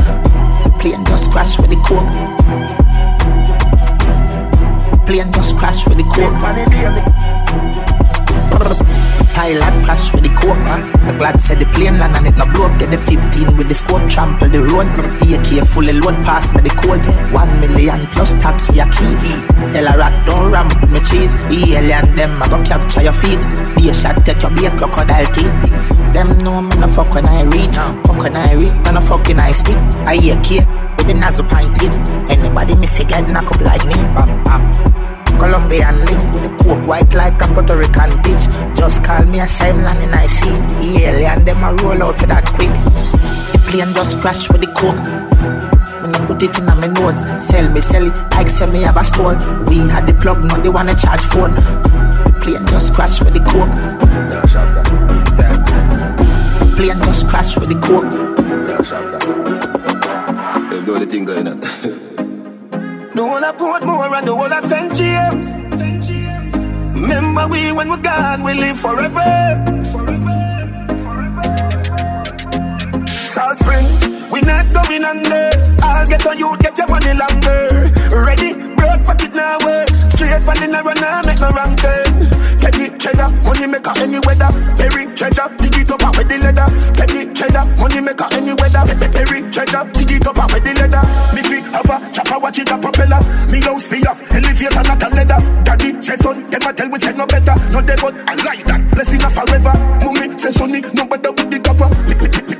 Plane just crash with the coke. Plane just crash with the coke. Pilot crash with the man. The glad said the plane land and it no blow up. Get the 15 with the scope, trample the road. AK fully load, pass me the code. One million plus tax for your key. Tell a rat don't ram with me cheese. Alien them I go capture your feet. Be a shot, take your beer crocodile teeth. Them know me no fuck when I read. Fuck when I read, and no fucking I speak. I AK with the nozzle pointed. Anybody miss a get knock up like me. Bam bam. Colombian link with the coke white like a Puerto Rican bitch. Just call me a same land in I see. Alien them a roll out for that quick. The plane just crash with the coke. Put it in my nose, sell me, sell it like sell me have a store. We had the plug, now they wanna charge phone. The plane just crash with the coke. Yeah, shop that. The plane just crash with the coke. Yeah, shop that. They do the thing going on. The whole of Portmore and the whole of St. James. Remember we when we're gone, we live forever. Salt Spring, we not going under. I'll get on you, get your money longer. Ready, broke pocket now work. Straight from the narrow now, make no wrong turn. Teddy cheddar, money maker any weather. Perry treasure, dig it up with the leather. Teddy Me house fi off, elevator not a leather. Daddy say son, them a tell we say no better. No dead but I like that. Blessing a forever. Mummy say sonny, no better with the copper.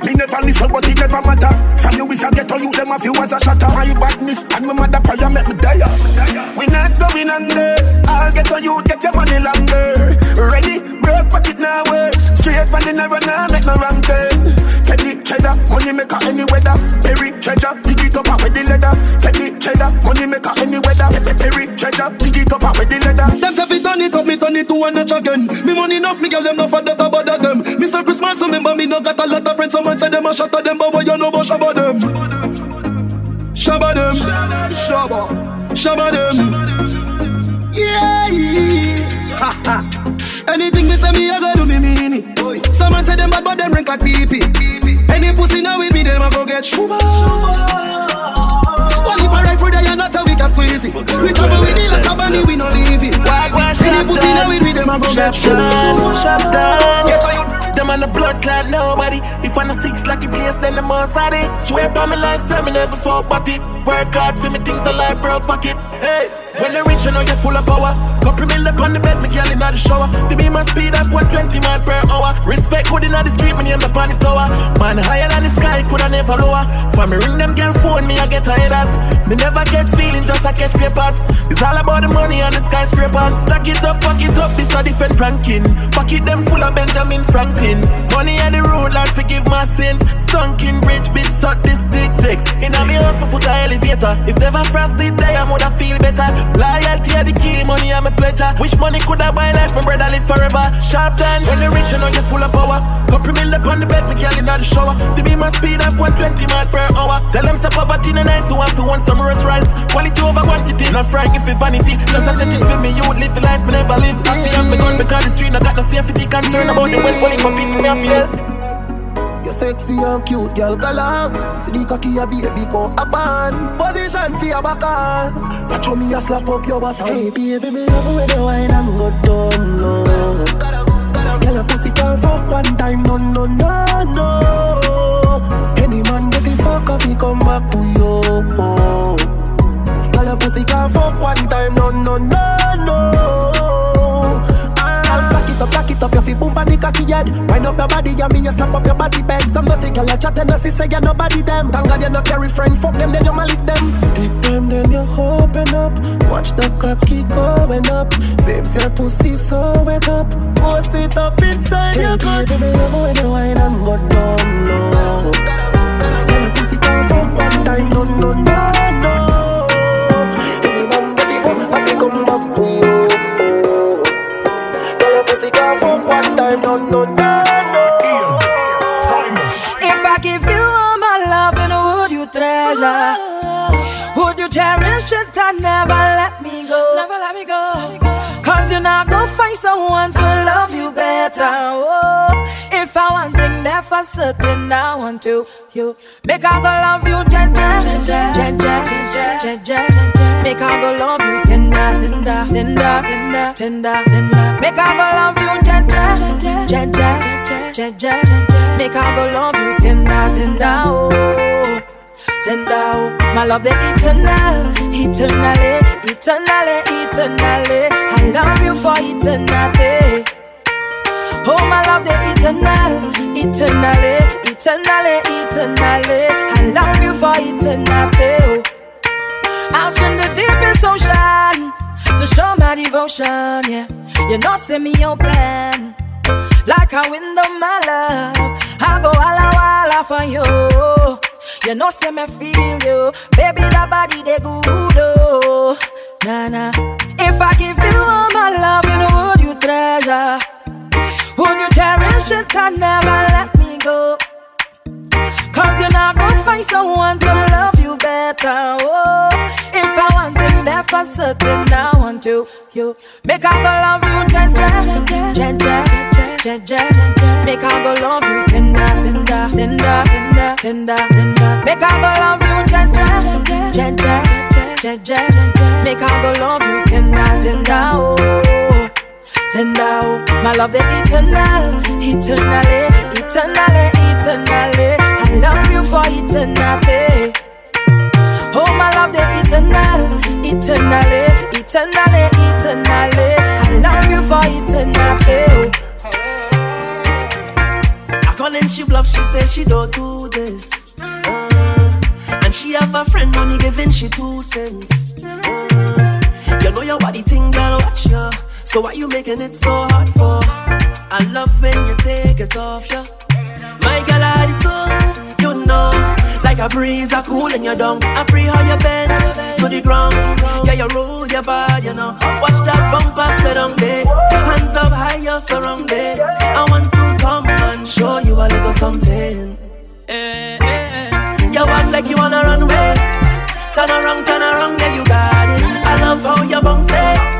Me, never listen, but it never matter. From you is a get on you, them a few as a shatter. My badness and my mother prayer make me die. We not going under. I'll get on you, get your money longer. Ready, broke pocket now work. Straight from the narrow now, make no wrong turn. Teddy cheddar, money maker any weather. Perry treasure, with the leather. Them say fi turn it up, me turn it to a notch again. Me money enough, me girl them no for that about them. Me say Christmas, remember me no got a lot of friends. Someone say them a shot at them, but boy you know about about them. Shabba them, shabba, shabba them. Yeah. Anything me say me, I gotta do me mean it. Someone say them bad, but them rank like pee pee. Any pussy now with me, them I go get shuba. One if I ride for the and that's how we can squeeze it. We travel with it like a bunny, we no leave it. Any pussy now with me, them I go get shuba. Shop down, yeah, so you them on the blood clot nobody. If I'm a six lucky place, then the most of it. Swear by my life, so me never fall but it. Work hard for me things, the life broke pocket. Hey, when they rich, you know you're full of power. Couple mil up on the bed, me girl in the shower. The beam my speed up 120 mile per hour. Respect good in the street, me name up on the tower. Man higher than the sky, coulda never lower. For me ring them girl phone, me I get headers. Me never get feeling, just I catch papers. It's all about the money and the skyscrapers. Stack it up, pack it up, this a different ranking. Pocket them full of Benjamin Franklin. Money at the road, Lord forgive my sins. Stunking rich bitch, suck this dick six. In a me house, put a elevator. If never frost it day, I woulda feel better. Loyalty are the key, money a pleasure. Wish money coulda buy life, my brother live forever. Sharp down, when you rich, you know you're full of power. Couple mil up on the bed, me girl in the shower. The beam my speed up 120 mile per hour. Tell them say poverty no nice, so I feel want some roast rice. Quality over quantity, not frying if it's vanity. Just a set it for me, you would live the life me never live. I feel me gun because the street, I got no safety concern about the well pulling up in me, I feel. You're sexy and cute, girl, galang. See the cocky a baby go a band. Position for your backers. Watch how me a slap up your bottom. Hey baby, me love when you wine and go down low. Girl, your pussy can't fuck one time, no, no, no, no. Man get the fuck off, he come back to you. Girl, your pussy can't fuck one time, no, no, no, no. Ah, it up, back it up, your feet boom on the cocky head. Wind up your body, and me you slap up your body. Some dirty girl a chat and a say you nobody them. Thank God you no carry friend, fuck them then you malice them. Take them then you open up, watch the cocky going up. Babes your pussy so wet up, force it up inside your gut. Baby, love when you wine and go down low. One time, no no no no. Every man get it up, I fi come back to you. Girl, your pussy can't fuck one time, no, no, no, no. If I give you all my love, then would you treasure? Would you cherish it and never let me go? Never let me go. Cause you're not gonna find someone to love you better. Oh, I want thing there for certain, I want to. You make I go love you, jen, jen jen, jen Make I go love you, tender, tender, tender, tender, tender. Make I go love you, jen, jen jen. Make I go love you, tender, tender, oh. Tender, oh. my love the eternal, eternally, eternally, eternally. I love you for eternity. Oh, my love the eternal, eternally, eh, eternally, eh, eternally. Eh. I love you for eternity. Oh. I'll swim the deepest ocean to show my devotion. Yeah, you know, send me open like a window, my love. I go walla walla for you. You know, say me feel you, baby. That body they good, oh. Nah nah. If I give you all my love, you know would you treasure? Would you cherish it and never let me go? Cause you're not gonna find someone to love you better. Oh, if I want thing there for certain, I want to. You make I go love you, jen, jen jen. Make I go love you, tender, tender, tender, tender, tender, tender. Make I go love you, jen jen, jen jen. Make I go love you, tender, tender. Oh tender. oh. My love the eternal, eternally, eternally, eternally. I love you for eternity. Oh, my love the eternal, eternally, eternally, eternally. I love you for eternity. I call and she bluff, she say she don't do this. Uh, and she have a friend only giving she two cents. Uh, you know your body thing, girl, watch ya. So why you making it so hard for? I love when you take it off, yeah. My girl, I toast, you know. Like a breeze, I cool in your dung. I pray how you bend to the ground. Yeah, you roll your body, you know. Watch that bumper set on day. Hands up high, you're surrounded. I want to come and show you a little something. You act like you wanna run away. Turn around, turn around, yeah, you got it. I love how you bounce it.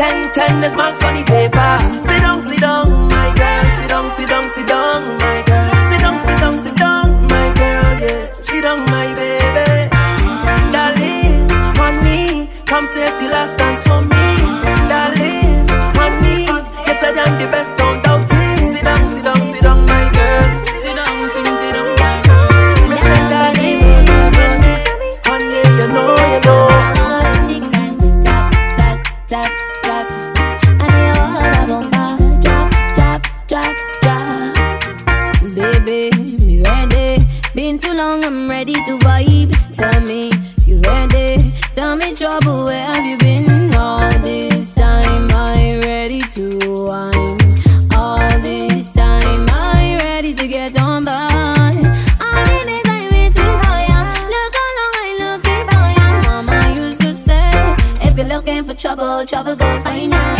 Ten, ten, there's marks on the paper. Sit down, sit down, my girl. Sit down, sit down, sit down, my girl. Sit down, sit down, sit down, my girl. Yeah, sit down, my baby. Darling, honey, come save the last dance for me. Darling, honey, yes, I done the best. tell me you ready. Tell me, trouble, where have you been all this time? I ready to whine. All this time, I ready to get on by. Looking for trouble, trouble go find ya.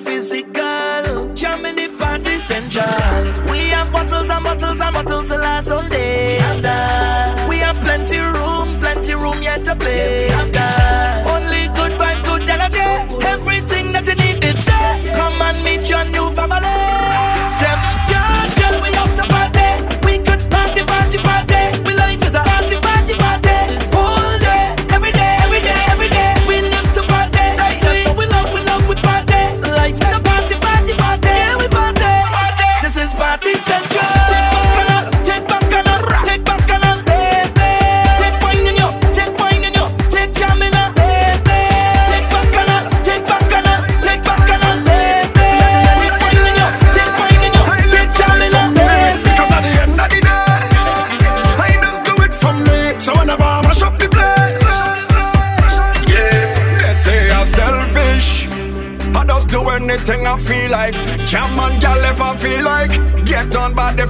physical. Jam the party central. We have bottles and bottles and bottles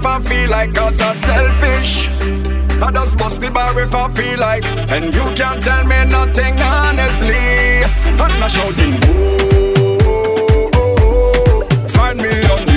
if I feel like cause I'm selfish. I just bust the bar if I feel like, and you can't tell me nothing honestly. I'm not shouting, whoa, oh, oh, oh, find me on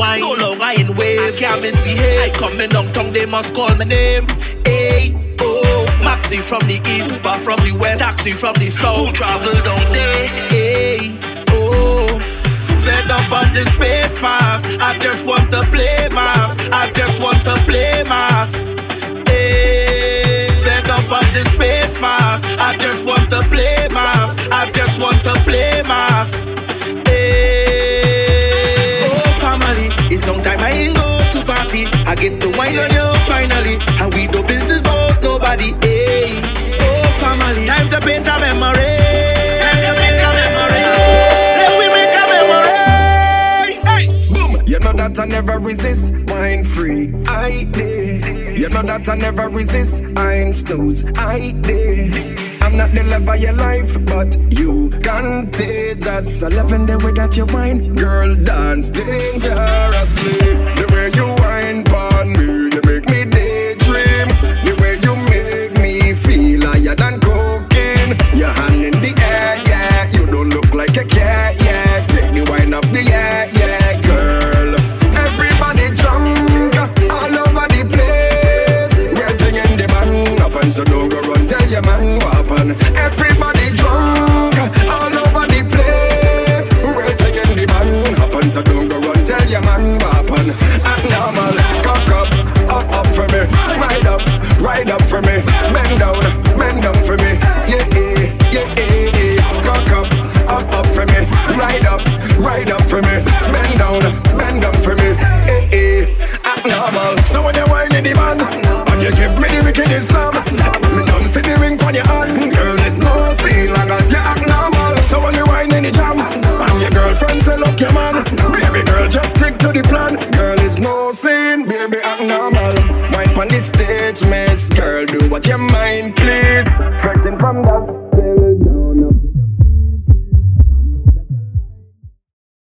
wine, so long I ain't wave. I can't misbehave. I coming down tongue, they must call my name. Hey, oh, Maxi from the east, Uber from the west, taxi from the south. Who travel down there? Hey, oh, fed up on this face mask. I just want to play mask. I just want to play mask. Hey, fed up on this face mask. I just want to play mask. I just want to play mask. I get to wine on you finally, and we do business about nobody. Hey, oh family, time to paint a memory. A memory. We make a memory. Hey, boom. You know that I never resist wine free. I did. You know that I never resist. I ain't snooze. I did. I'm not the love of your life, but you contagious. I love in the way that you wine, girl, dance dangerously. The way you wine pon